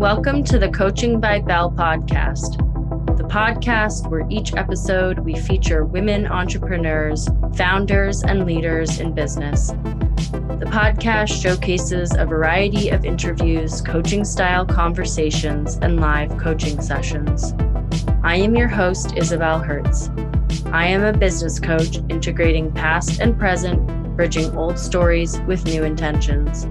Welcome to the Coaching by Bell podcast, the podcast where each episode we feature women entrepreneurs, founders, and leaders in business. The podcast showcases a variety of interviews, coaching style conversations, and live coaching sessions. I am your host, Isabel Hertz. I am a business coach integrating past and present, bridging old stories with new intentions.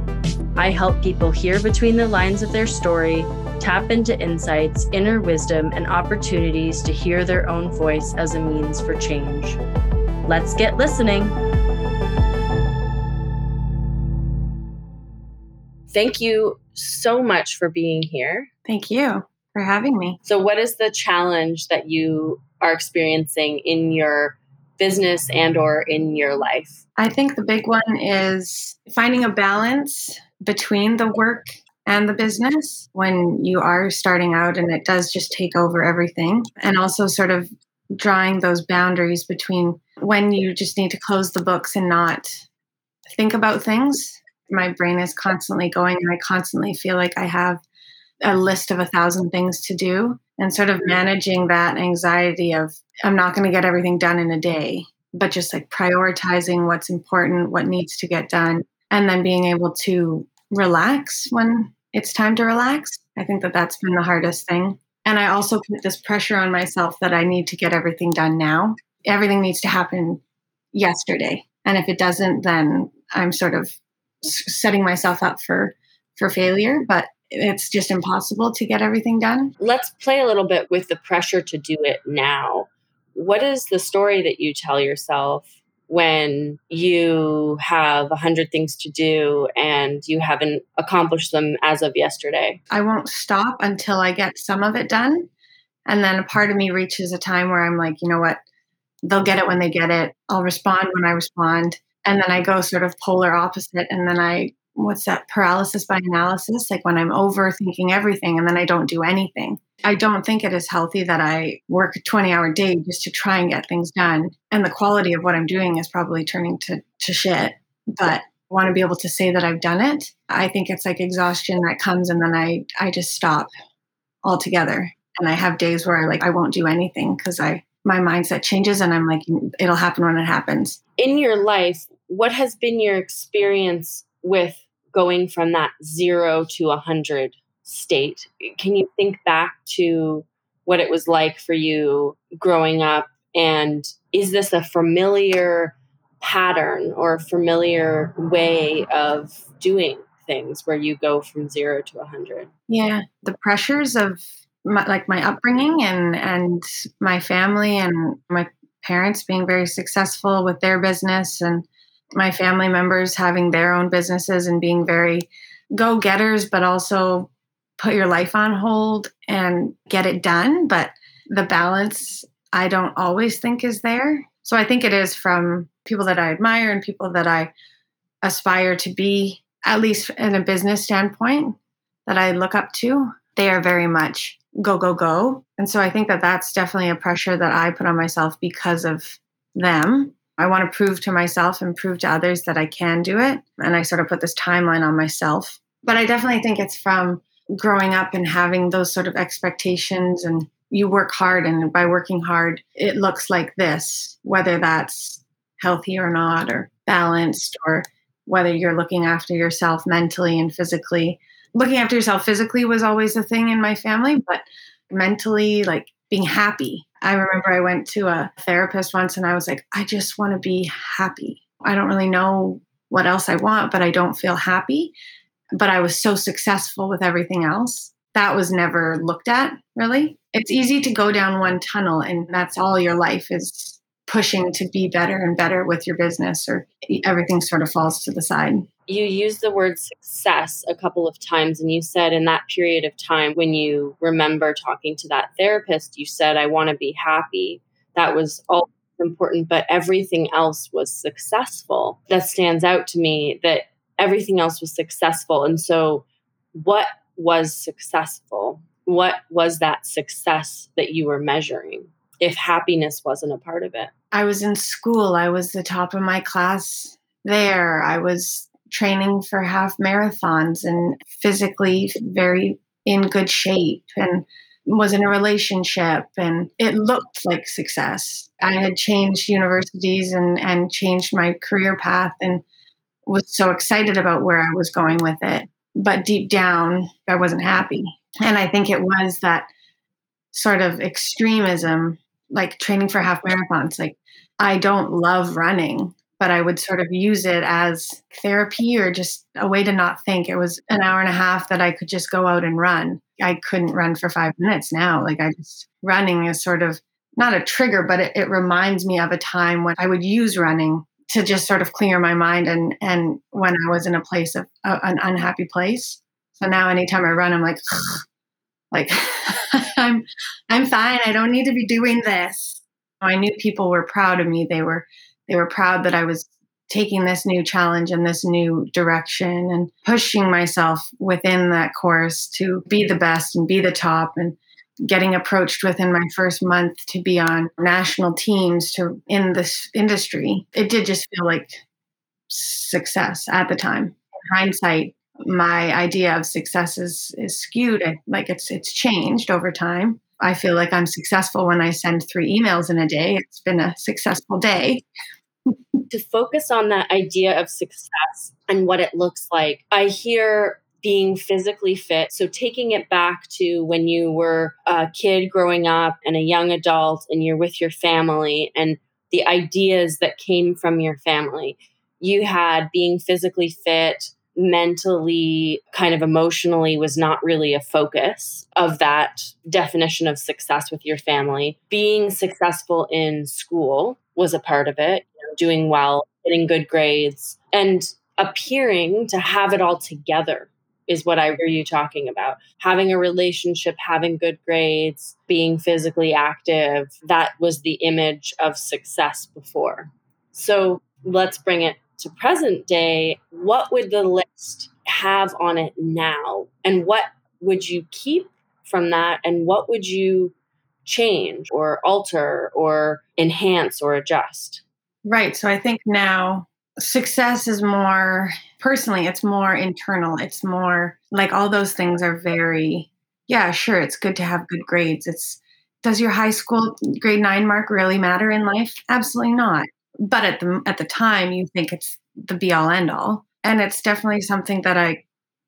I help people hear between the lines of their story, tap into insights, inner wisdom, and opportunities to hear their own voice as a means for change. Let's get listening. Thank you so much for being here. Thank you for having me. So, what is the challenge that you are experiencing in your business and or in your life? I think the big one is finding a balance between the work and the business when you are starting out and it does just take over everything. And also, sort of drawing those boundaries between when you just need to close the books and not think about things. My brain is constantly going, and I constantly feel like I have a list of a thousand things to do. And sort of mm-hmm. managing that anxiety of, I'm not going to get everything done in a day, but just like prioritizing what's important, what needs to get done, and then being able to relax when it's time to relax. I think that that's been the hardest thing. And I also put this pressure on myself that I need to get everything done now. Everything needs to happen yesterday. And if it doesn't, then I'm sort of setting myself up for for failure, but it's just impossible to get everything done. Let's play a little bit with the pressure to do it now. What is the story that you tell yourself when you have a hundred things to do and you haven't accomplished them as of yesterday? I won't stop until I get some of it done. And then a part of me reaches a time where I'm like, you know what? They'll get it when they get it. I'll respond when I respond. And then I go sort of polar opposite. And then I, what's that, paralysis by analysis? Like when I'm overthinking everything and then I don't do anything. I don't think it is healthy that I work a 20 hour day just to try and get things done. And the quality of what I'm doing is probably turning to, to shit. But I want to be able to say that I've done it. I think it's like exhaustion that comes and then I, I just stop altogether. And I have days where I like I won't do anything because I my mindset changes and I'm like it'll happen when it happens. In your life, what has been your experience with going from that zero to a hundred state. Can you think back to what it was like for you growing up? And is this a familiar pattern or a familiar way of doing things where you go from zero to a 100? Yeah, the pressures of my, like my upbringing and and my family and my parents being very successful with their business and my family members having their own businesses and being very go-getters but also put your life on hold and get it done. But the balance, I don't always think is there. So I think it is from people that I admire and people that I aspire to be, at least in a business standpoint, that I look up to. They are very much go, go, go. And so I think that that's definitely a pressure that I put on myself because of them. I want to prove to myself and prove to others that I can do it. And I sort of put this timeline on myself. But I definitely think it's from growing up and having those sort of expectations and you work hard and by working hard it looks like this whether that's healthy or not or balanced or whether you're looking after yourself mentally and physically looking after yourself physically was always a thing in my family but mentally like being happy i remember i went to a therapist once and i was like i just want to be happy i don't really know what else i want but i don't feel happy but I was so successful with everything else. That was never looked at, really. It's easy to go down one tunnel, and that's all your life is pushing to be better and better with your business, or everything sort of falls to the side. You used the word success a couple of times, and you said in that period of time when you remember talking to that therapist, you said, I want to be happy. That was all important, but everything else was successful. That stands out to me that everything else was successful. And so, what was successful? What was that success that you were measuring if happiness wasn't a part of it? I was in school. I was the top of my class there. I was training for half marathons and physically very in good shape and was in a relationship and it looked like success. I had changed universities and, and changed my career path and was so excited about where I was going with it. But deep down, I wasn't happy. And I think it was that sort of extremism, like training for half marathons. Like, I don't love running, but I would sort of use it as therapy or just a way to not think. It was an hour and a half that I could just go out and run. I couldn't run for five minutes now. Like, I just, running is sort of not a trigger, but it, it reminds me of a time when I would use running to just sort of clear my mind and and when I was in a place of uh, an unhappy place. So now anytime I run, I'm like, like I'm I'm fine. I don't need to be doing this. I knew people were proud of me. They were they were proud that I was taking this new challenge and this new direction and pushing myself within that course to be the best and be the top and getting approached within my first month to be on national teams to in this industry. It did just feel like success at the time. In hindsight my idea of success is is skewed. Like it's it's changed over time. I feel like i'm successful when i send three emails in a day. It's been a successful day to focus on that idea of success and what it looks like i hear being physically fit. So, taking it back to when you were a kid growing up and a young adult and you're with your family and the ideas that came from your family. You had being physically fit, mentally, kind of emotionally was not really a focus of that definition of success with your family. Being successful in school was a part of it, know, doing well, getting good grades, and appearing to have it all together is what I hear you talking about. Having a relationship, having good grades, being physically active, that was the image of success before. So let's bring it to present day. What would the list have on it now? And what would you keep from that? And what would you change or alter or enhance or adjust? Right. So I think now success is more personally it's more internal. It's more like all those things are very yeah sure it's good to have good grades. It's does your high school grade 9 mark really matter in life? Absolutely not. But at the at the time you think it's the be all end all and it's definitely something that i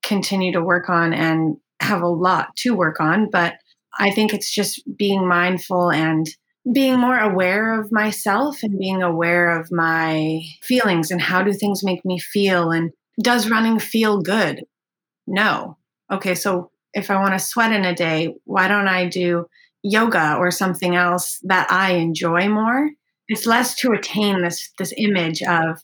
continue to work on and have a lot to work on but i think it's just being mindful and being more aware of myself and being aware of my feelings and how do things make me feel and does running feel good? No. Okay so if i want to sweat in a day why don't i do yoga or something else that i enjoy more? It's less to attain this this image of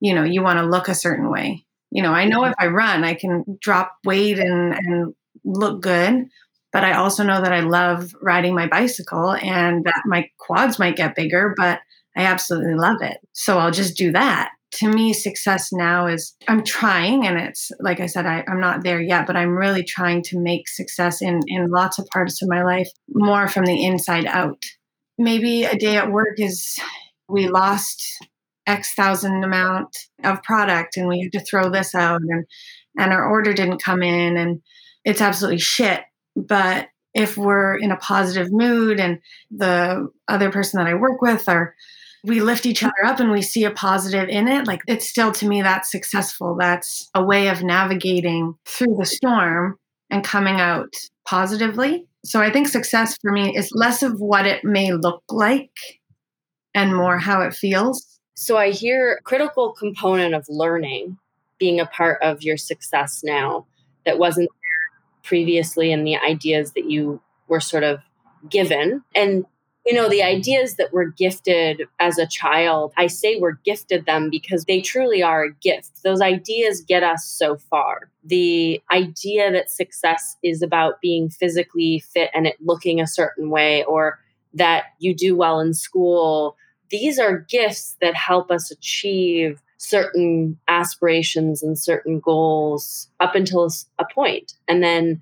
you know you want to look a certain way. You know i know mm-hmm. if i run i can drop weight and and look good but I also know that I love riding my bicycle and that my quads might get bigger, but I absolutely love it. So I'll just do that. To me, success now is I'm trying, and it's like I said, I, am not there yet, but I'm really trying to make success in, in lots of parts of my life more from the inside out. Maybe a day at work is we lost X thousand amount of product and we had to throw this out and and our order didn't come in and it's absolutely shit but if we're in a positive mood and the other person that I work with are we lift each other up and we see a positive in it, like it's still to me that's successful. That's a way of navigating through the storm and coming out positively. So I think success for me is less of what it may look like and more how it feels. So I hear critical component of learning being a part of your success now that wasn't previously and the ideas that you were sort of given. And, you know, the ideas that were gifted as a child, I say we're gifted them because they truly are a gift. Those ideas get us so far. The idea that success is about being physically fit and it looking a certain way, or that you do well in school, these are gifts that help us achieve certain aspirations and certain goals up until a point. And then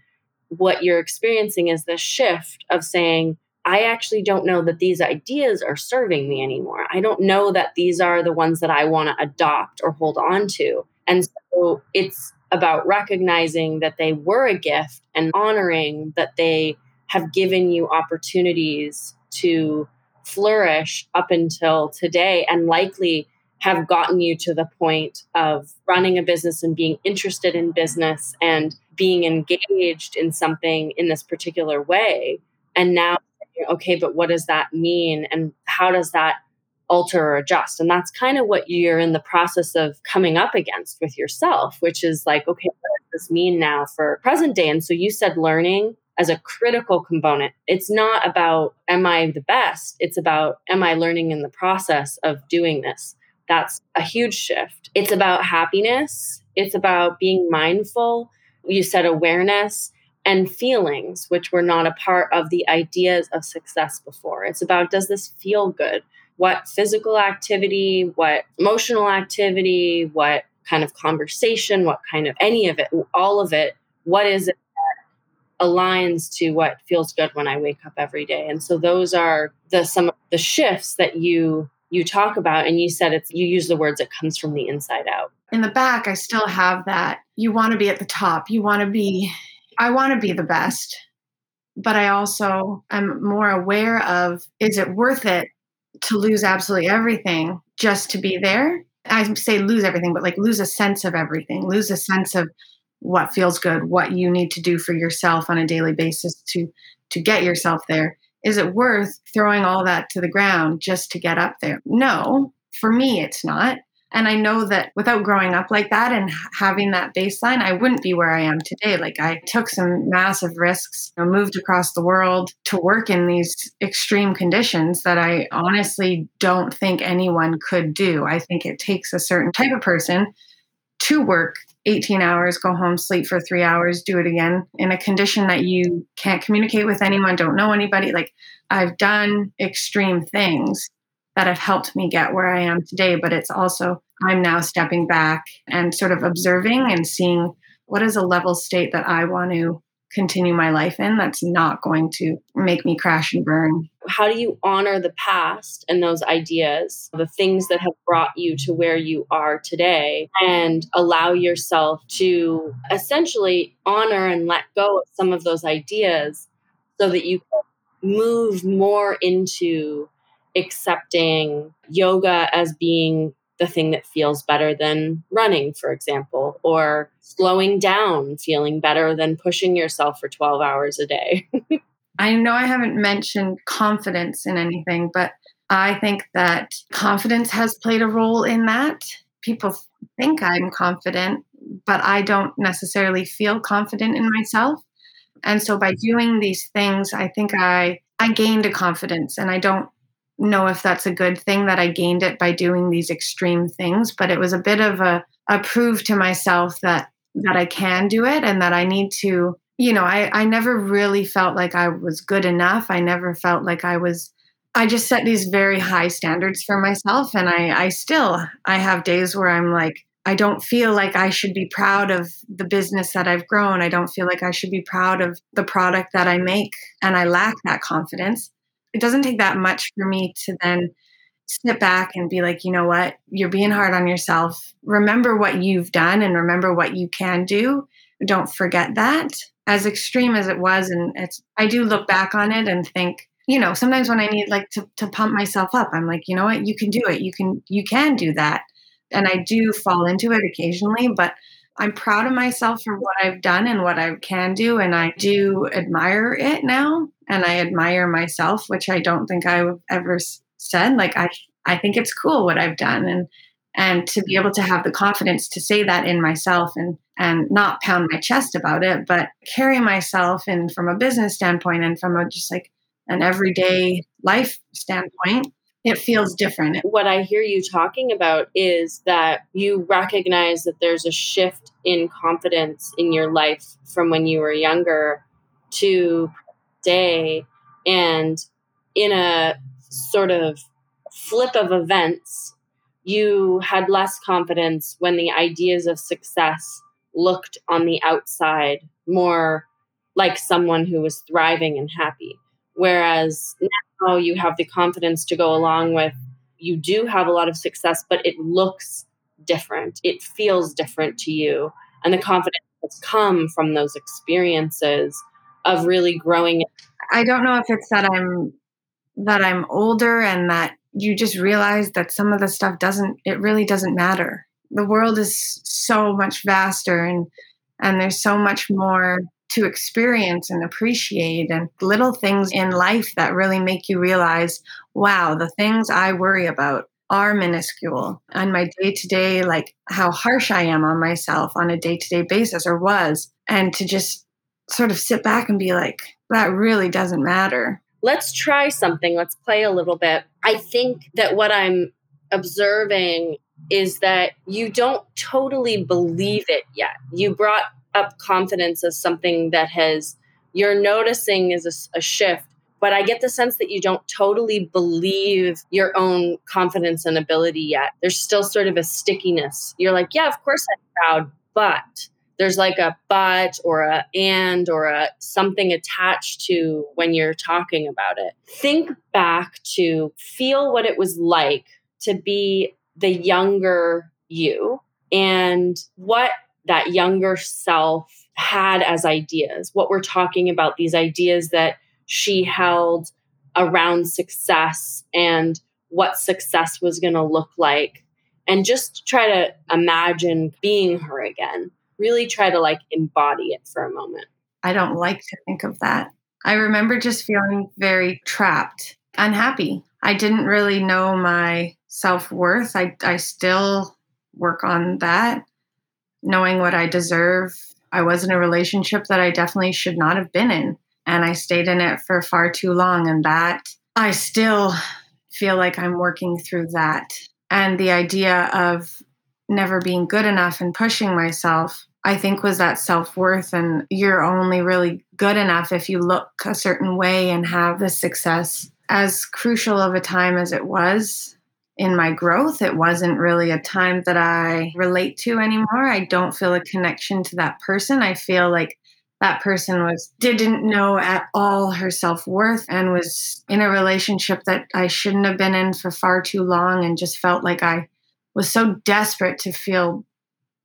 what you're experiencing is this shift of saying, I actually don't know that these ideas are serving me anymore. I don't know that these are the ones that I want to adopt or hold on to. And so it's about recognizing that they were a gift and honoring that they have given you opportunities to flourish up until today and likely have gotten you to the point of running a business and being interested in business and being engaged in something in this particular way. And now, okay, but what does that mean? And how does that alter or adjust? And that's kind of what you're in the process of coming up against with yourself, which is like, okay, what does this mean now for present day? And so you said learning as a critical component. It's not about, am I the best? It's about, am I learning in the process of doing this? That's a huge shift. It's about happiness, it's about being mindful. You said awareness and feelings, which were not a part of the ideas of success before. It's about, does this feel good? What physical activity, what emotional activity, what kind of conversation, what kind of any of it, all of it, what is it that aligns to what feels good when I wake up every day. And so those are the some of the shifts that you you talk about and you said it's you use the words it comes from the inside out. In the back I still have that you want to be at the top. You want to be I want to be the best. But I also am more aware of is it worth it to lose absolutely everything just to be there? I say lose everything, but like lose a sense of everything, lose a sense of what feels good, what you need to do for yourself on a daily basis to to get yourself there. Is it worth throwing all that to the ground just to get up there? No, for me it's not. And I know that without growing up like that and having that baseline, I wouldn't be where I am today. Like I took some massive risks, know, moved across the world to work in these extreme conditions that I honestly don't think anyone could do. I think it takes a certain type of person to work 18 hours, go home, sleep for three hours, do it again in a condition that you can't communicate with anyone, don't know anybody. Like I've done extreme things that have helped me get where I am today, but it's also, I'm now stepping back and sort of observing and seeing what is a level state that I want to continue my life in that's not going to make me crash and burn. How do you honor the past and those ideas, the things that have brought you to where you are today, and allow yourself to essentially honor and let go of some of those ideas so that you can move more into accepting yoga as being the thing that feels better than running, for example, or slowing down, feeling better than pushing yourself for 12 hours a day. I know I haven't mentioned confidence in anything, but I think that confidence has played a role in that. People think I'm confident, but I don't necessarily feel confident in myself. And so by doing these things, I think I I gained a confidence and I don't know if that's a good thing that I gained it by doing these extreme things, but it was a bit of a, a prove to myself that that I can do it and that I need to, you know, I, I never really felt like I was good enough. I never felt like I was I just set these very high standards for myself and I I still I have days where I'm like I don't feel like I should be proud of the business that I've grown. I don't feel like I should be proud of the product that I make and I lack that confidence it doesn't take that much for me to then step back and be like, you know what, you're being hard on yourself. Remember what you've done and remember what you can do. Don't forget that. As extreme as it was, and it's I do look back on it and think, you know, sometimes when I need like to, to pump myself up, I'm like, you know what, you can do it. You can you can do that. And I do fall into it occasionally, but I'm proud of myself for what I've done and what I can do. And I do admire it now. And I admire myself, which I don't think I've ever said. Like, I, I think it's cool what I've done. And, and to be able to have the confidence to say that in myself and, and not pound my chest about it, but carry myself in from a business standpoint and from a just like an everyday life standpoint it feels different. What I hear you talking about is that you recognize that there's a shift in confidence in your life from when you were younger to today. And in a sort of flip of events, you had less confidence when the ideas of success looked on the outside more like someone who was thriving and happy. Whereas now you have the confidence to go along with, you do have a lot of success, but it looks different. It feels different to you. And the confidence that's come from those experiences of really growing. I don't know if it's that I'm that I'm older and that you just realize that some of the stuff doesn't it really doesn't matter. The world is so much vaster and and there's so much more to experience and appreciate and little things in life that really make you realize wow the things i worry about are minuscule on my day to day like how harsh i am on myself on a day to day basis or was and to just sort of sit back and be like that really doesn't matter. Let's try something. Let's play a little bit. I think that what i'm observing is that you don't totally believe it yet. You brought up confidence as something that has you're noticing is a, a, shift but i get the sense that you don't totally believe your own confidence and ability yet. There's still sort of a stickiness. You're like yeah of course i'm proud but there's like a but or a and or a something attached to when you're talking about it think back to feel what it was like to be the younger you and what that younger self had as ideas, what we're talking about, these ideas that she held around success and what success was going to look like. And just try to imagine being her again. Really try to like embody it for a moment. I don't like to think of that. I remember just feeling very trapped, unhappy. I didn't really know my self worth. I, I still work on that knowing what I deserve. I was in a relationship that I definitely should not have been in. And I stayed in it for far too long. And that I still feel like I'm working through that. And the idea of never being good enough and pushing myself, I think was that self worth. And you're only really good enough if you look a certain way and have the success. As crucial of a time as it was, in my growth. It wasn't really a time that I relate to anymore. I don't feel a connection to that person. I feel like that person was didn't know at all her self-worth and was in a relationship that I shouldn't have been in for far too long and just felt like I was so desperate to feel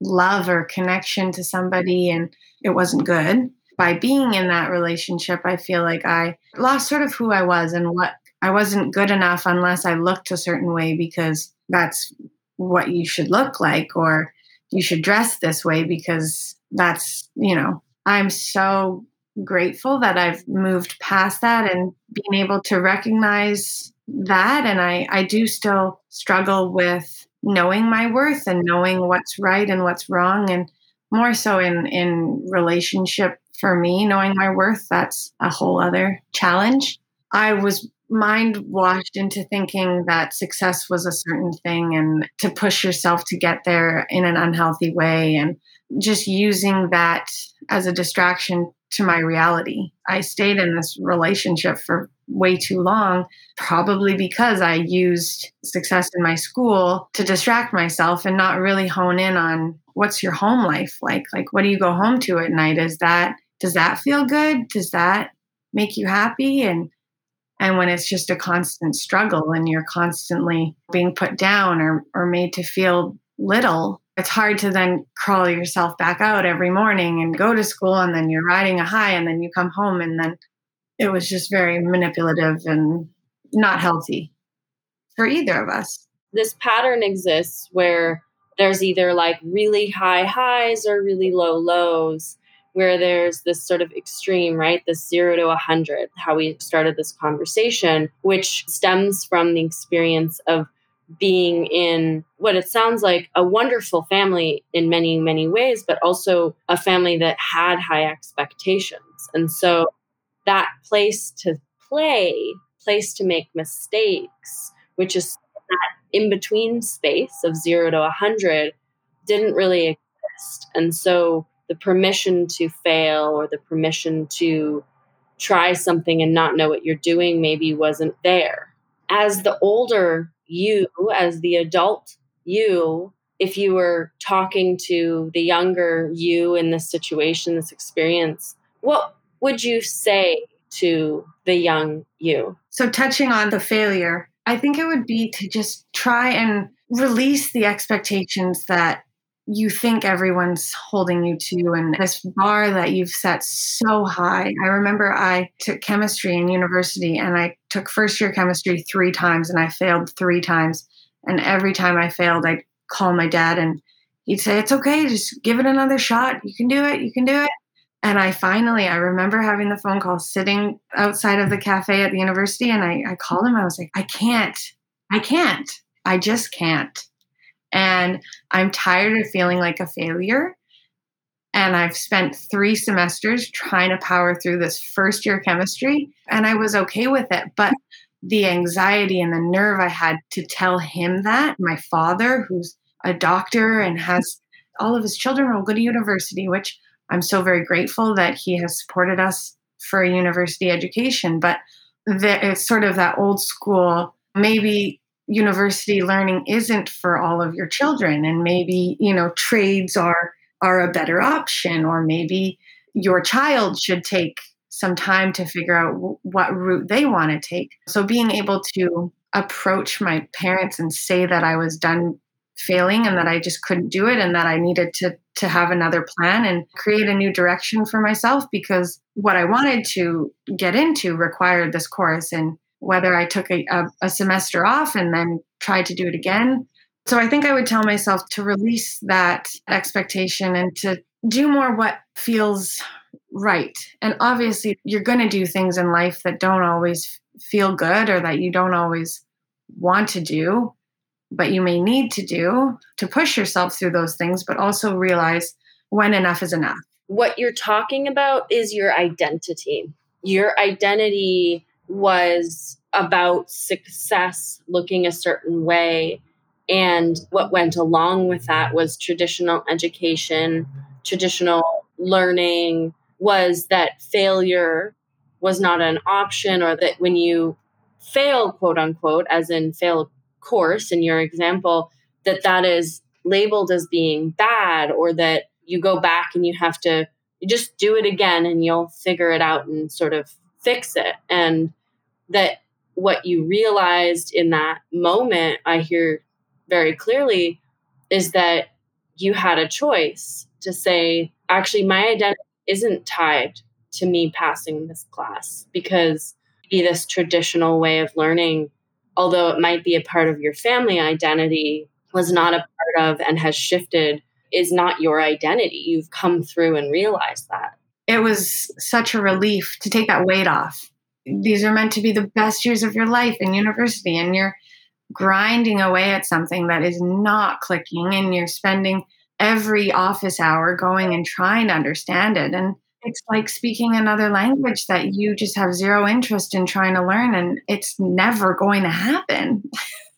love or connection to somebody and it wasn't good. By being in that relationship, I feel like I lost sort of who I was and what I wasn't good enough unless I looked a certain way because that's what you should look like or you should dress this way because that's, you know, I'm so grateful that I've moved past that and being able to recognize that and I I do still struggle with knowing my worth and knowing what's right and what's wrong and more so in in relationship for me knowing my worth that's a whole other challenge. I was mind washed into thinking that success was a certain thing and to push yourself to get there in an unhealthy way and just using that as a distraction to my reality. I stayed in this relationship for way too long, probably because I used success in my school to distract myself and not really hone in on what's your home life like? Like, what do you go home to at night? Is that, does that feel good? Does that make you happy? And and when it's just a constant struggle and you're constantly being put down or, or made to feel little, it's hard to then crawl yourself back out every morning and go to school and then you're riding a high and then you come home and then it was just very manipulative and not healthy for either of us. This pattern exists where there's either like really high highs or really low lows where there's this sort of extreme, right? This zero to 100, how we started this conversation, which stems from the experience of being in what it sounds like a wonderful family in many, many ways, but also a family that had high expectations. And so that place to play, place to make mistakes, which is that in between space of zero to 100, didn't really exist. And so the permission to fail or the permission to try something and not know what you're doing maybe wasn't there. As the older you, as the adult you, if you were talking to the younger you in this situation, this experience, what would you say to the young you? So, touching on the failure, I think it would be to just try and release the expectations that you think everyone's holding you to and this bar that you've set so high. I remember I took chemistry in university and I took first year chemistry three times and I failed three times. And every time I failed, I'd call my dad and he'd say, It's okay, just give it another shot. You can do it, you can do it. And I finally, I remember having the phone call sitting outside of the cafe at the university and I, I called him. I was like, I can't, I can't, I just can't. And I'm tired of feeling like a failure. And I've spent three semesters trying to power through this first year chemistry, and I was okay with it. But the anxiety and the nerve I had to tell him that, my father, who's a doctor and has all of his children will go to university, which I'm so very grateful that he has supported us for a university education. But it's sort of that old school, maybe university learning isn't for all of your children and maybe you know trades are are a better option or maybe your child should take some time to figure out w- what route they want to take. So being able to approach my parents and say that i was done failing and that i just couldn't do it and that i needed to to have another plan and create a new direction for myself because what i wanted to get into required this course and whether I took a, a, a semester off and then tried to do it again. So I think I would tell myself to release that expectation and to do more what feels right. And obviously, you're going to do things in life that don't always feel good or that you don't always want to do, but you may need to do to push yourself through those things, but also realize when enough is enough. What you're talking about is your identity. Your identity was about success looking a certain way. And what went along with that was traditional education, traditional learning, was that failure was not an option, or that when you fail, quote unquote, as in fail course in your example, that that is labeled as being bad, or that you go back and you have to you just do it again and you'll figure it out and sort of fix it. And that what you realized in that moment, I hear very clearly, is that you had a choice to say, actually, my identity isn't tied to me passing this class because this traditional way of learning, although it might be a part of your family identity, was not a part of and has shifted, is not your identity. You've come through and realized that. It was such a relief to take that weight off. These are meant to be the best years of your life in university and you're grinding away at something that is not clicking and you're spending every office hour going and trying to understand it. And it's like speaking another language that you just have zero interest in trying to learn and it's never going to happen.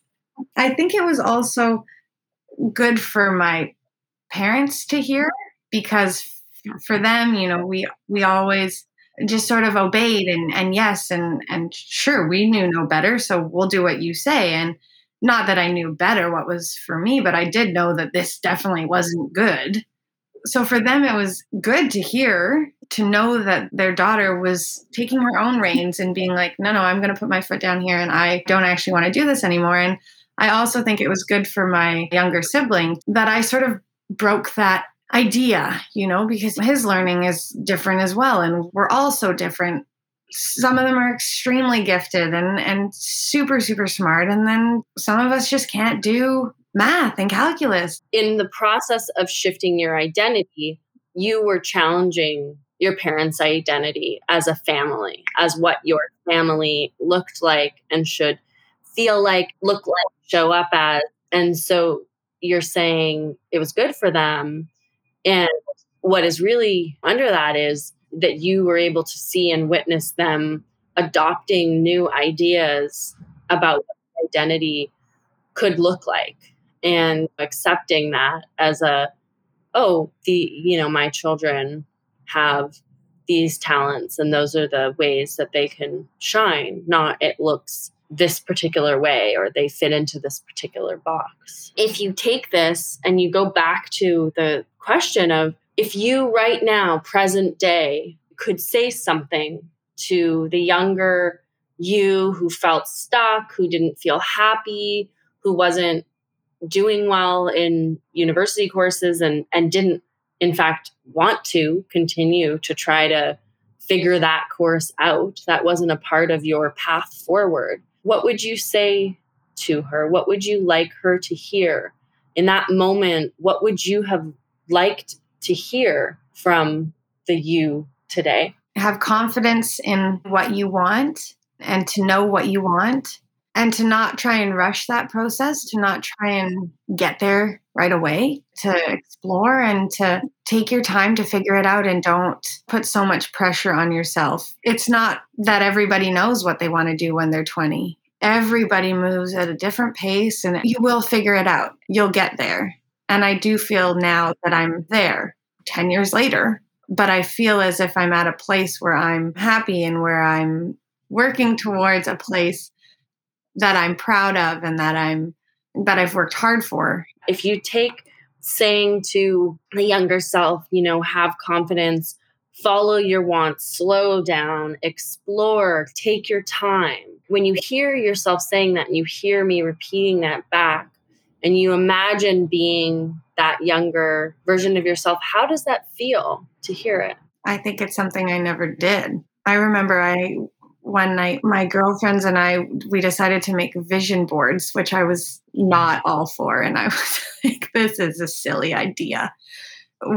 I think it was also good for my parents to hear because for them you know we we always just sort of obeyed and and yes and and sure we knew no better so we'll do what you say. And not that I knew better what was for me but I did know that this definitely wasn't good. So for them it was good to hear to know that their daughter was taking her own reins and being like no no I'm going to put my foot down here and I don't actually want to do this anymore. And I also think it was good for my younger sibling that I sort of broke that idea, you know, because his learning is different as well. And we're all so different. Some of them are extremely gifted and, and super, super smart. And then some of us just can't do math and calculus. In the process of shifting your identity, you were challenging your parents' identity as a family, as what your family looked like and should feel like, look like, show up as. And so you're saying it was good for them and what is really under that is that you were able to see and witness them adopting new ideas about what identity could look like and accepting that as a oh the you know my children have these talents and those are the ways that they can shine not it looks this particular way or they fit into this particular box. If you take this and you go back to the question of if you right now, present day, could say something to the younger you who felt stuck, who didn't feel happy, who wasn't doing well in university courses and and didn't in fact want to continue to try to figure that course out that wasn't a part of your path forward what would you say to her what would you like her to hear in that moment what would you have liked to hear from the you today have confidence in what you want and to know what you want and to not try and rush that process, to not try and get there right away, to explore and to take your time to figure it out and don't put so much pressure on yourself. It's not that everybody knows what they want to do when they're 20. Everybody moves at a different pace and you will figure it out. You'll get there. And I do feel now that I'm there 10 years later, but I feel as if I'm at a place where I'm happy and where I'm working towards a place that I'm proud of and that I'm that I've worked hard for. If you take saying to the younger self, you know, have confidence, follow your wants, slow down, explore, take your time. When you hear yourself saying that and you hear me repeating that back and you imagine being that younger version of yourself, how does that feel to hear it? I think it's something I never did. I remember I one night my girlfriends and I we decided to make vision boards, which I was not all for and I was like this is a silly idea.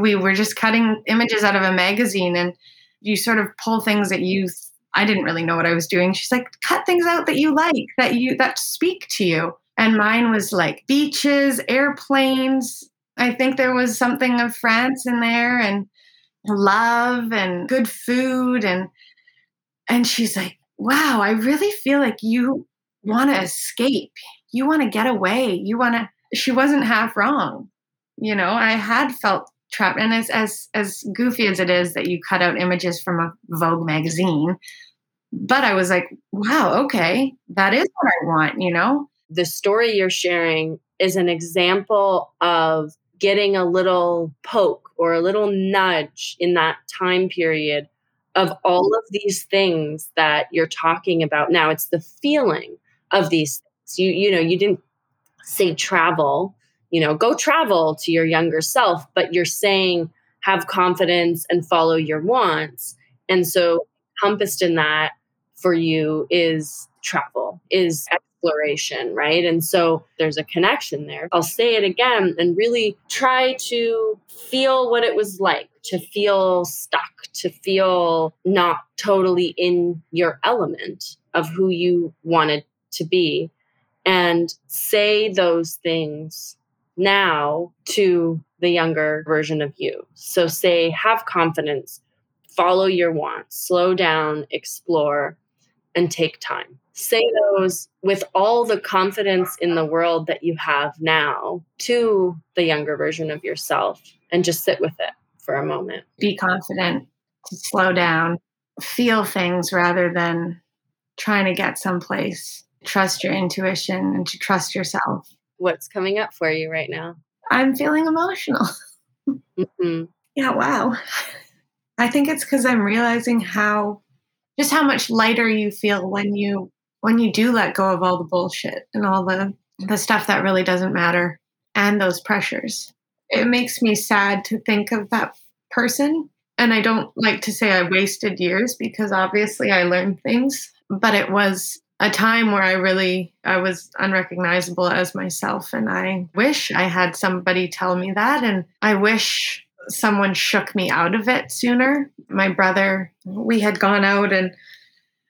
We were just cutting images out of a magazine and you sort of pull things that you I didn't really know what I was doing. She's like cut things out that you like, that you that speak to you. And mine was like beaches, airplanes. I think there was something of France in there and love and good food and and she's like wow, I really feel like you want to escape. You want to get away. You want to. She wasn't half wrong. You know, I had felt trapped, and as as as goofy as it is that you cut out images from a Vogue magazine, but I was like, wow, okay, that is what I want. You know, the story you're sharing is an example of getting a little poke or a little nudge in that time period of all of these things that you're talking about. Now it's the feeling of these things. You you know you didn't say travel you know go travel to your younger self but you're saying have confidence and follow your wants and so encompassed in that for you is travel is exploration, right? And so there's a connection there. I'll say it again and really try to feel what it was like to feel stuck, to feel not totally in your element of who you wanted to be, and say those things now to the younger version of you. So say, have confidence, follow your wants, slow down, explore, and take time say those with all the confidence in the world that you have now to the younger version of yourself and just sit with it for a moment. Be confident, to slow down, feel things rather than trying to get someplace. Trust your intuition and to trust yourself. What's coming up for you right now? I'm feeling emotional. Mm-hmm. Yeah, wow. I think it's because I'm realizing how just how much lighter you feel when you when you do let go of all the bullshit and all the the stuff that really doesn't matter and those pressures it makes me sad to think of that person and i don't like to say i wasted years because obviously i learned things but it was a time where i really i was unrecognizable as myself and i wish i had somebody tell me that and i wish someone shook me out of it sooner. My brother we had gone out and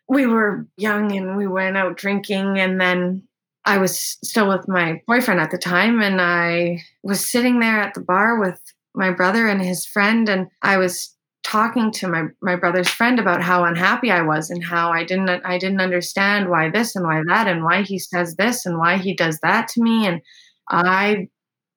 we were young and we went out drinking and then I was still with my boyfriend at the time and I was sitting there at the bar with my brother and his friend and I was talking to my my brother's friend about how unhappy I was and how I didn't I didn't understand why this and why that and why he says this and why he does that to me. And I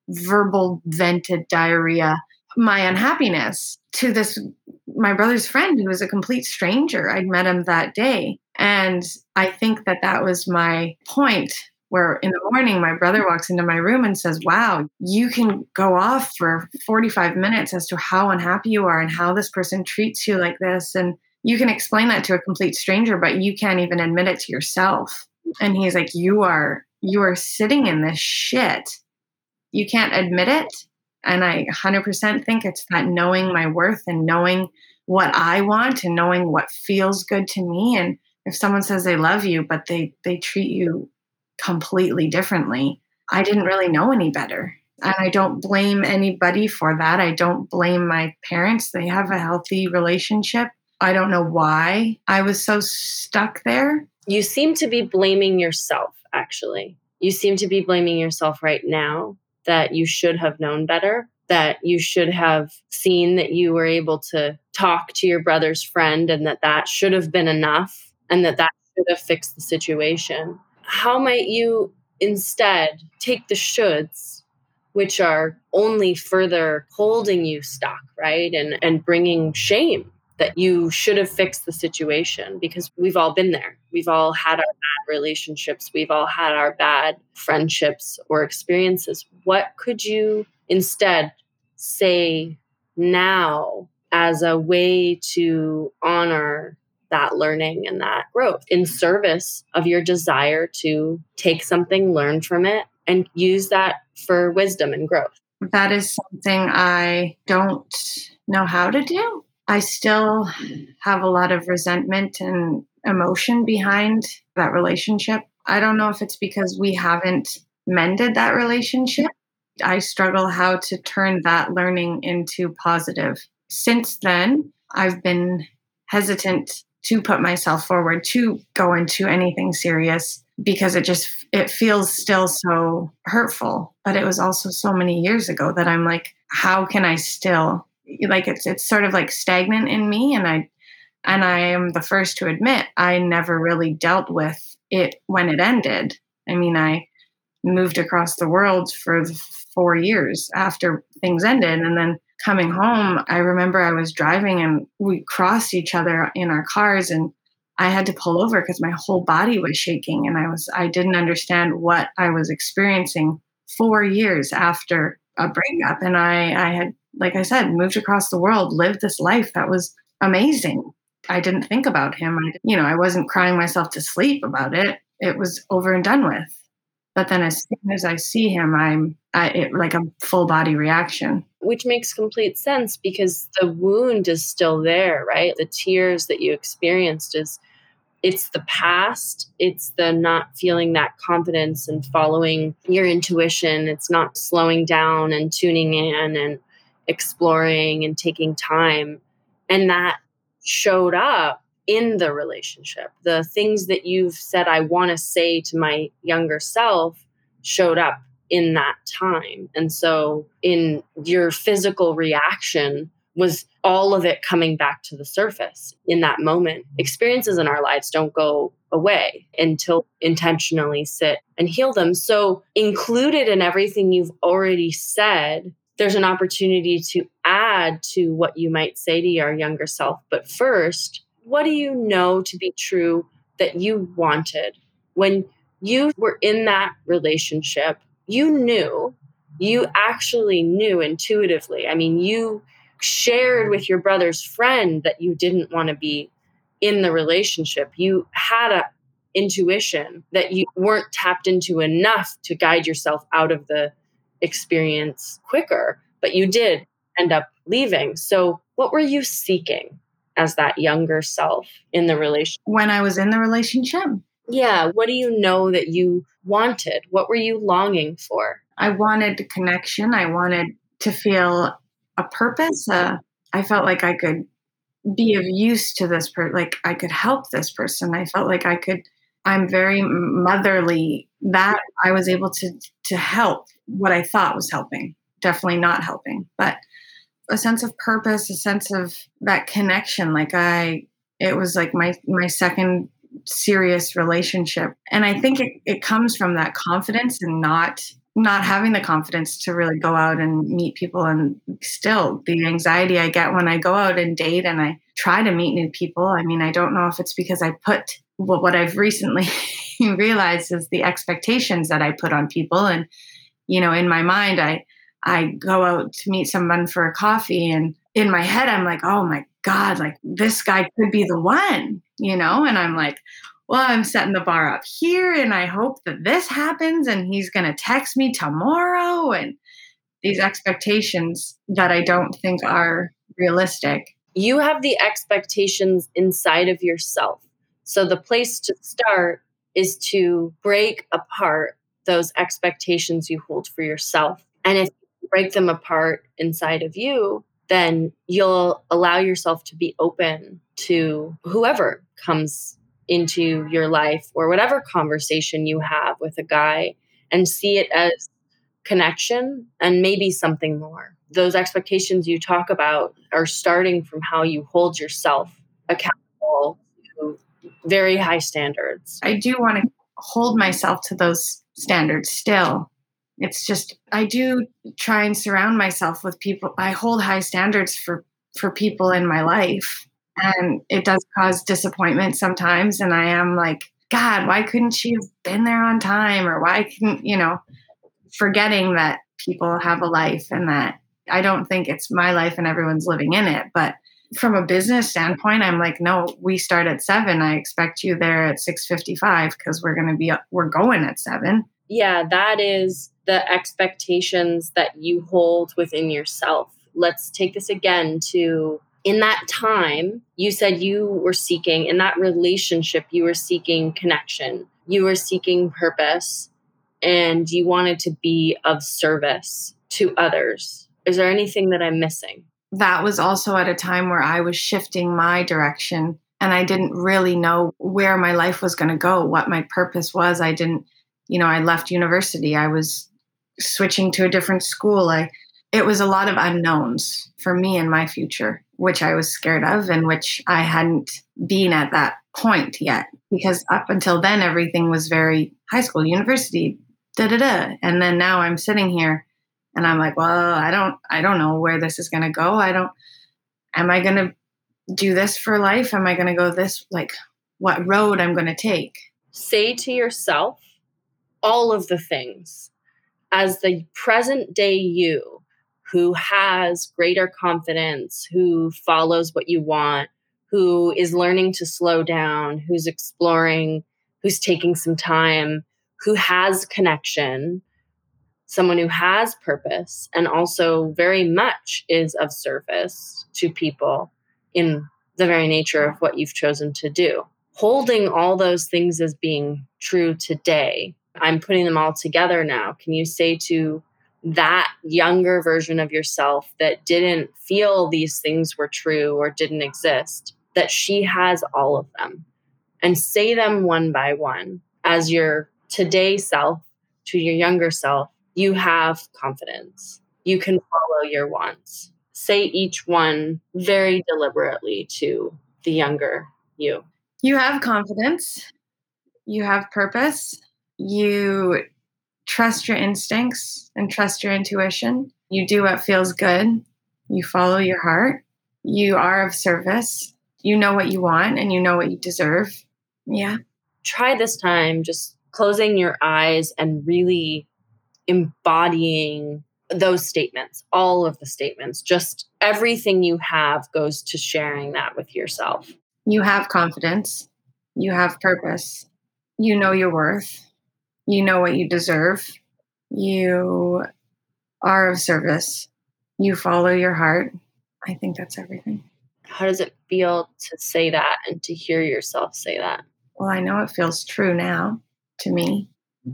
verbal vented diarrhea my unhappiness to this my brother's friend who was a complete stranger. I'd met him that day. And i think that that was my point where in the morning my brother mm-hmm. walks into my room and says wow you can go off for 45 minutes as to how unhappy you are and how this person treats you like this and you can explain that to a complete stranger but you can't even admit it to yourself and he's like you are you are sitting in this shit you can't admit it. And I 100% think it's that knowing my worth and knowing what I want and knowing what feels good to me. And if someone says they love you, but they, they treat you completely differently, I didn't really know any better. And I don't blame anybody for that. I don't blame my parents. They have a healthy relationship. I don't know why I was so stuck there. You seem to be blaming yourself, actually. You seem to be blaming yourself right now that you should have known better, that you should have seen that you were able to talk to your brother's friend and that that should have been enough and that that should have fixed the situation. How might you instead take the shoulds which are only further holding you stuck, right? And and bringing shame that you should have fixed the situation because we've all been there. We've all had our bad relationships, we've all had our bad friendships or experiences. What could you instead say now as a way to honor that learning and that growth in service of your desire to take something, learn from it, and use that for wisdom and growth? That is something I don't know how to do. I still have a lot of resentment and emotion behind that relationship. I don't know if it's because we haven't mended that relationship. I struggle how to turn that learning into positive. Since then, I've been hesitant to put myself forward to go into anything serious because it just it feels still so hurtful. But it was also so many years ago that i'm like how can i still like it's it's sort of like stagnant in me. And i and i am the first to admit i never really dealt with it when it ended. I mean i moved across the world for four years after things ended. And then coming home i remember i was driving and we crossed each other in our cars and i had to pull over because my whole body was shaking and i was i didn't understand what i was experiencing four years after a breakup and i i had like I said, moved across the world, lived this life that was amazing. I didn't think about him. I, you know, I wasn't crying myself to sleep about it. It was over and done with. But then as soon as I see him, I'm I, it, like a full body reaction. Which makes complete sense because the wound is still there, right? The tears that you experienced is it's the past it's the not feeling that confidence and following your intuition it's not slowing down and tuning in and exploring and taking time. And that showed up in the relationship. The things that you've said, I want to say to my younger self, showed up in that time. And so, in your physical reaction, was all of it coming back to the surface in that moment. Experiences in our lives don't go away until intentionally sit and heal them. So, included in everything you've already said there's an opportunity to add to what you might say to your younger self. But first, what do you know to be true that you wanted when you were in that relationship? You knew, you actually knew intuitively. I mean, you shared with your brother's friend that you didn't want to be in the relationship. You had a intuition that you weren't tapped into enough to guide yourself out of the experience quicker, but you did end up leaving. So, what were you seeking as that younger self in the relationship? When I was in the relationship? Yeah. What do you know that you wanted? What were you longing for? I wanted connection. I wanted to feel a purpose. Uh, I felt like I could be of use to this person, like I could help this person. I felt like I could I'm very motherly. That I was able to to help what I thought was helping. Definitely not helping, but a sense of purpose, a sense of that connection. Like I, it was like my my second serious relationship, and I think it, it comes from that confidence and not not having the confidence to really go out and meet people and still the anxiety I get when I go out and date and I try to meet new people. I mean, I don't know if it's because I put well, what I've recently realized is the expectations that I put on people. And, you know, in my mind, I, I go out to meet someone for a coffee and in my head, I'm like, oh my God, like this guy could be the one, you know? And I'm like, well, I'm setting the bar up here and I hope that this happens and he's going to text me tomorrow. And these expectations that I don't think are realistic. You have the expectations inside of yourself. So the place to start is to break apart those expectations you hold for yourself. And if break them apart inside of you, then you'll allow yourself to be open to whoever comes into your life or whatever conversation you have with a guy and see it as connection and maybe something more. Those expectations you talk about are starting from how you hold yourself accountable to very high standards. I do want to hold myself to those standards still. It's just I do try and surround myself with people. I hold high standards for for people in my life. And it does cause disappointment sometimes. And I am like god, why couldn't she have been there on time? Or why couldn't, you know, forgetting that people have a life and that I don't think it's my life and everyone's living in it, but from a business standpoint i'm like no we start at 7 i expect you there at 6.55 because we're going to be we're going at 7 yeah that is the expectations that you hold within yourself. Let's take this again to in that time you said you were seeking in that relationship you were seeking connection. You were seeking purpose and you wanted to be of service to others. Is there anything that i'm missing? That was also at a time where I was shifting my direction and I didn't really know where my life was going to go, what my purpose was. I didn't, you know, I left university. I was switching to a different school. I it was a lot of unknowns for me and my future, which I was scared of and which I hadn't been at that point yet because up until then everything was very high school, university, da da da. And then now I'm sitting here and i'm like well i don't i don't know where this is going to go i don't am i going to do this for life am i going to go this like what road i'm going to take say to yourself all of the things as the present day you who has greater confidence who follows what you want who is learning to slow down who's exploring who's taking some time who has connection someone who has purpose and also very much is of service to people in the very nature of what you've chosen to do. Holding all those things as being true today, I'm putting them all together now. Can you say to that younger version of yourself that didn't feel these things were true or didn't exist, that she has all of them? And say them one by one as your today self to your younger self you have confidence. You can follow your wants. Say each one very deliberately to the younger you. You have confidence. You have purpose. You trust your instincts and trust your intuition. You do what feels good. You follow your heart. You are of service. You know what you want and you know what you deserve. Yeah. Try this time just closing your eyes and really embodying those statements, all of the statements, just everything you have goes to sharing that with yourself. You have confidence, you have purpose, you know your worth, you know what you deserve, you are of service, you follow your heart. I think that's everything. How does it feel to say that and to hear yourself say that? Well, I know it feels true now to me.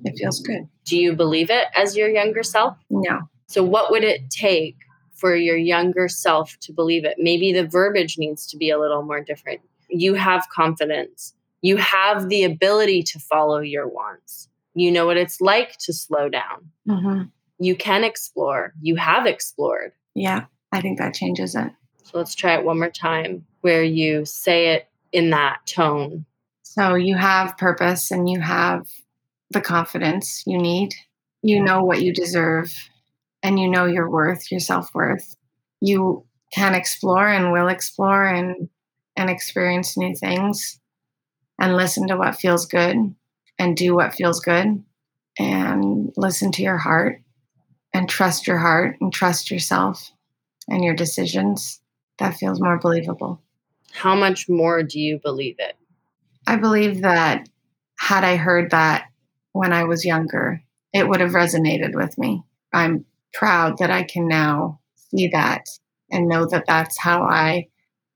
It feels good. Do you believe it as your younger self? No. So, what would it take for your younger self to believe it? Maybe the verbiage needs to be a little more different. You have confidence, you have the ability to follow your wants. You know what it's like to slow down. Mm-hmm. You can explore. You have explored. Yeah, I think that changes it. So let's try it one more time where you say it in that tone. So you have purpose and you have the confidence you need. You know what you deserve and you know your worth, your self worth. You can explore and will explore and and experience new things and listen to what feels good and do what feels good and listen to your heart and trust your heart and trust yourself and your decisions. That feels more believable. How much more do you believe it? I believe that had I heard that when I was younger, it would have resonated with me. I'm proud that I can now see that and know that that's how I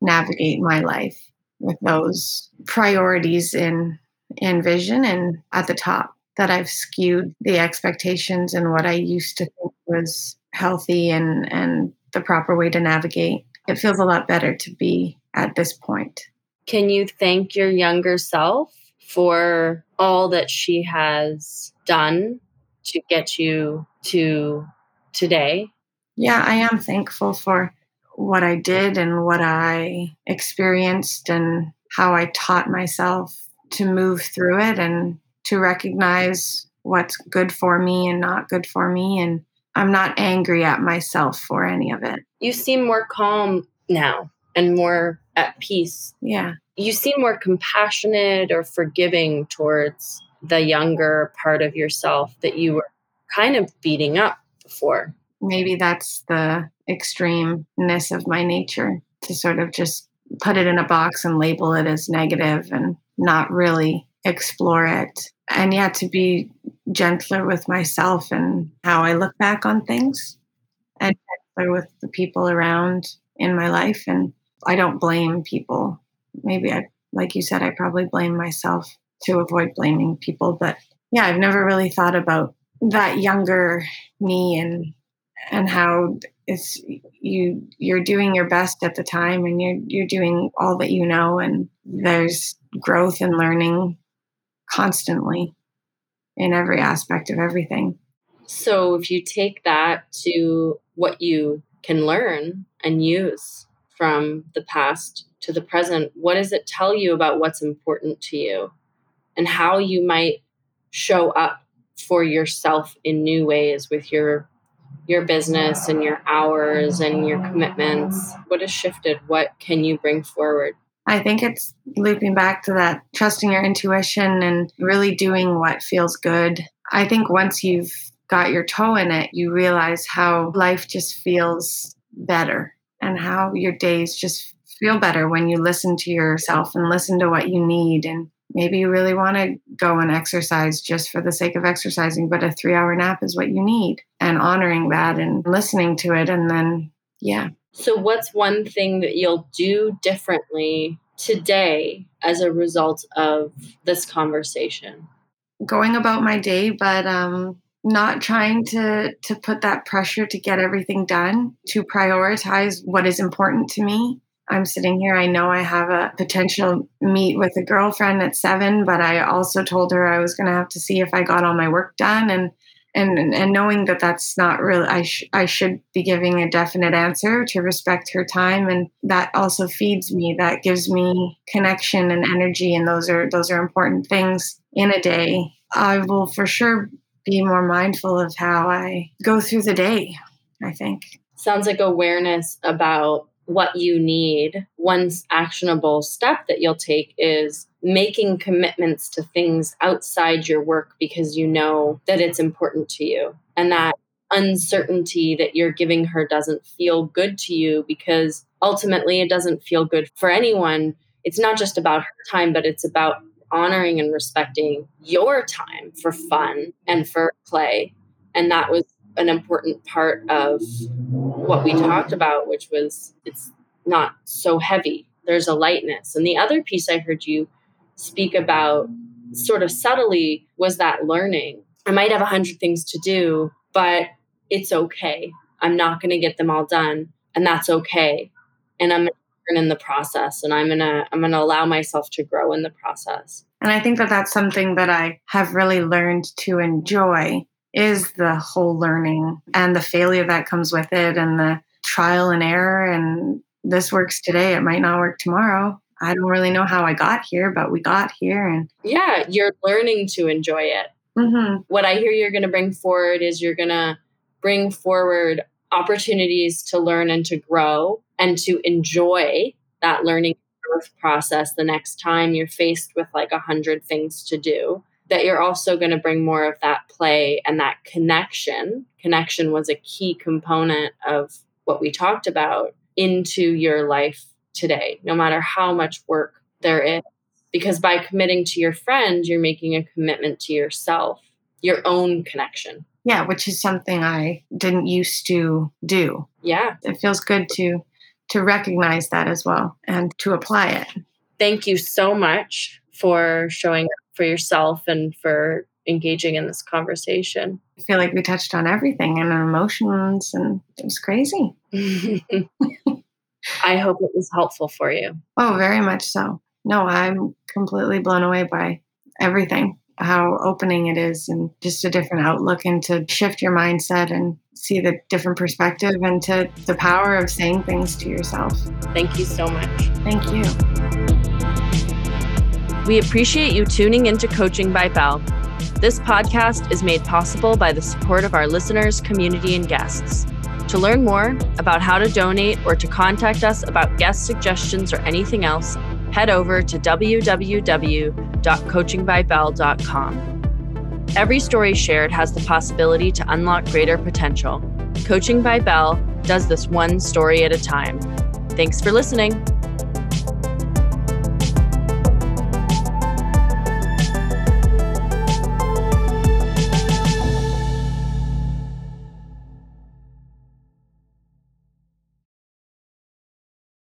navigate my life with those priorities in in vision and at the top that I've skewed the expectations and what I used to think was healthy and and the proper way to navigate. It feels a lot better to be at this point. Can you thank your younger self for all that she has done to get you to today? Yeah, I am thankful for what I did and what I experienced and how I taught myself to move through it and to recognize what's good for me and not good for me. And I'm not angry at myself for any of it. You seem more calm now and more at peace. Yeah. You seem more compassionate or forgiving towards the younger part of yourself that you were kind of beating up before. Maybe that's the extremeness of my nature to sort of just put it in a box and label it as negative and not really explore it. And yet to be gentler with myself and how I look back on things and gentler with the people around in my life. And I don't blame people. Maybe I, like you said, I probably blame myself to avoid blaming people. But yeah, I've never really thought about that younger me and and how it's you you're doing your best at the time and you're you're doing all that you know and there's growth and learning constantly in every aspect of everything. So if you take that to what you can learn and use from the past to the present, what does it tell you about what's important to you and how you might show up for yourself in new ways with your your business and your hours and your commitments? What has shifted? What can you bring forward? I think it's looping back to that trusting your intuition and really doing what feels good. I think once you've got your toe in it, you realize how life just feels better and how your days just feel better when you listen to yourself and listen to what you need and maybe you really want to go and exercise just for the sake of exercising, but a three hour nap is what you need and honoring that and listening to it. And then, yeah. So, what's one thing that you'll do differently today as a result of this conversation? Going about my day, but um, not trying to to put that pressure to get everything done to prioritize what is important to me I'm sitting here. I know I have a potential meet with a girlfriend at seven, but I also told her I was going to have to see if I got all my work done. And and and knowing that that's not really I sh- I should be giving a definite answer to respect her time. And that also feeds me that gives me connection and energy. And those are those are important things in a day. I will for sure be more mindful of how I go through the day I think. Sounds like awareness about what you need, one actionable step that you'll take is making commitments to things outside your work because you know that it's important to you. And that uncertainty that you're giving her doesn't feel good to you because ultimately it doesn't feel good for anyone. It's not just about her time, but it's about honoring and respecting your time for fun and for play. And that was an important part of what we talked about, which was it's not so heavy. There's a lightness. And the other piece I heard you speak about sort of subtly was that learning. I might have a hundred things to do, but it's okay. I'm not going to get them all done, and that's okay. And I'm learn in the process, and I'm gonna I'm gonna allow myself to grow in the process. And I think that that's something that I have really learned to enjoy is the whole learning and the failure that comes with it and the trial and error. And this works today it might not work tomorrow. I don't really know how i got here but we got here and yeah you're learning to enjoy it. Mm-hmm. what i hear you're going to bring forward is you're going to bring forward opportunities to learn and to grow and to enjoy that learning growth process the next time you're faced with like a hundred things to do that you're also going to bring more of that play and that connection. Connection was a key component of what we talked about into your life today, no matter how much work there is. Because by committing to your friend, you're making a commitment to yourself, your own connection. yeah, which is something I didn't used to do. Yeah. It feels good to to recognize that as well and to apply it. Thank you so much for showing up for yourself and for engaging in this conversation. I feel like we touched on everything and emotions and it was crazy. I hope it was helpful for you. Oh, very much so. No, I'm completely blown away by everything, how opening it is, and just a different outlook, and to shift your mindset and see the different perspective and to the power of saying things to yourself. Thank you so much. Thank you. We appreciate you tuning into Coaching by Bell. This podcast is made possible by the support of our listeners, community, and guests. To learn more about how to donate or to contact us about guest suggestions or anything else, head over to www.coachingbybell.com. Every story shared has the possibility to unlock greater potential. Coaching by Bell does this one story at a time. Thanks for listening.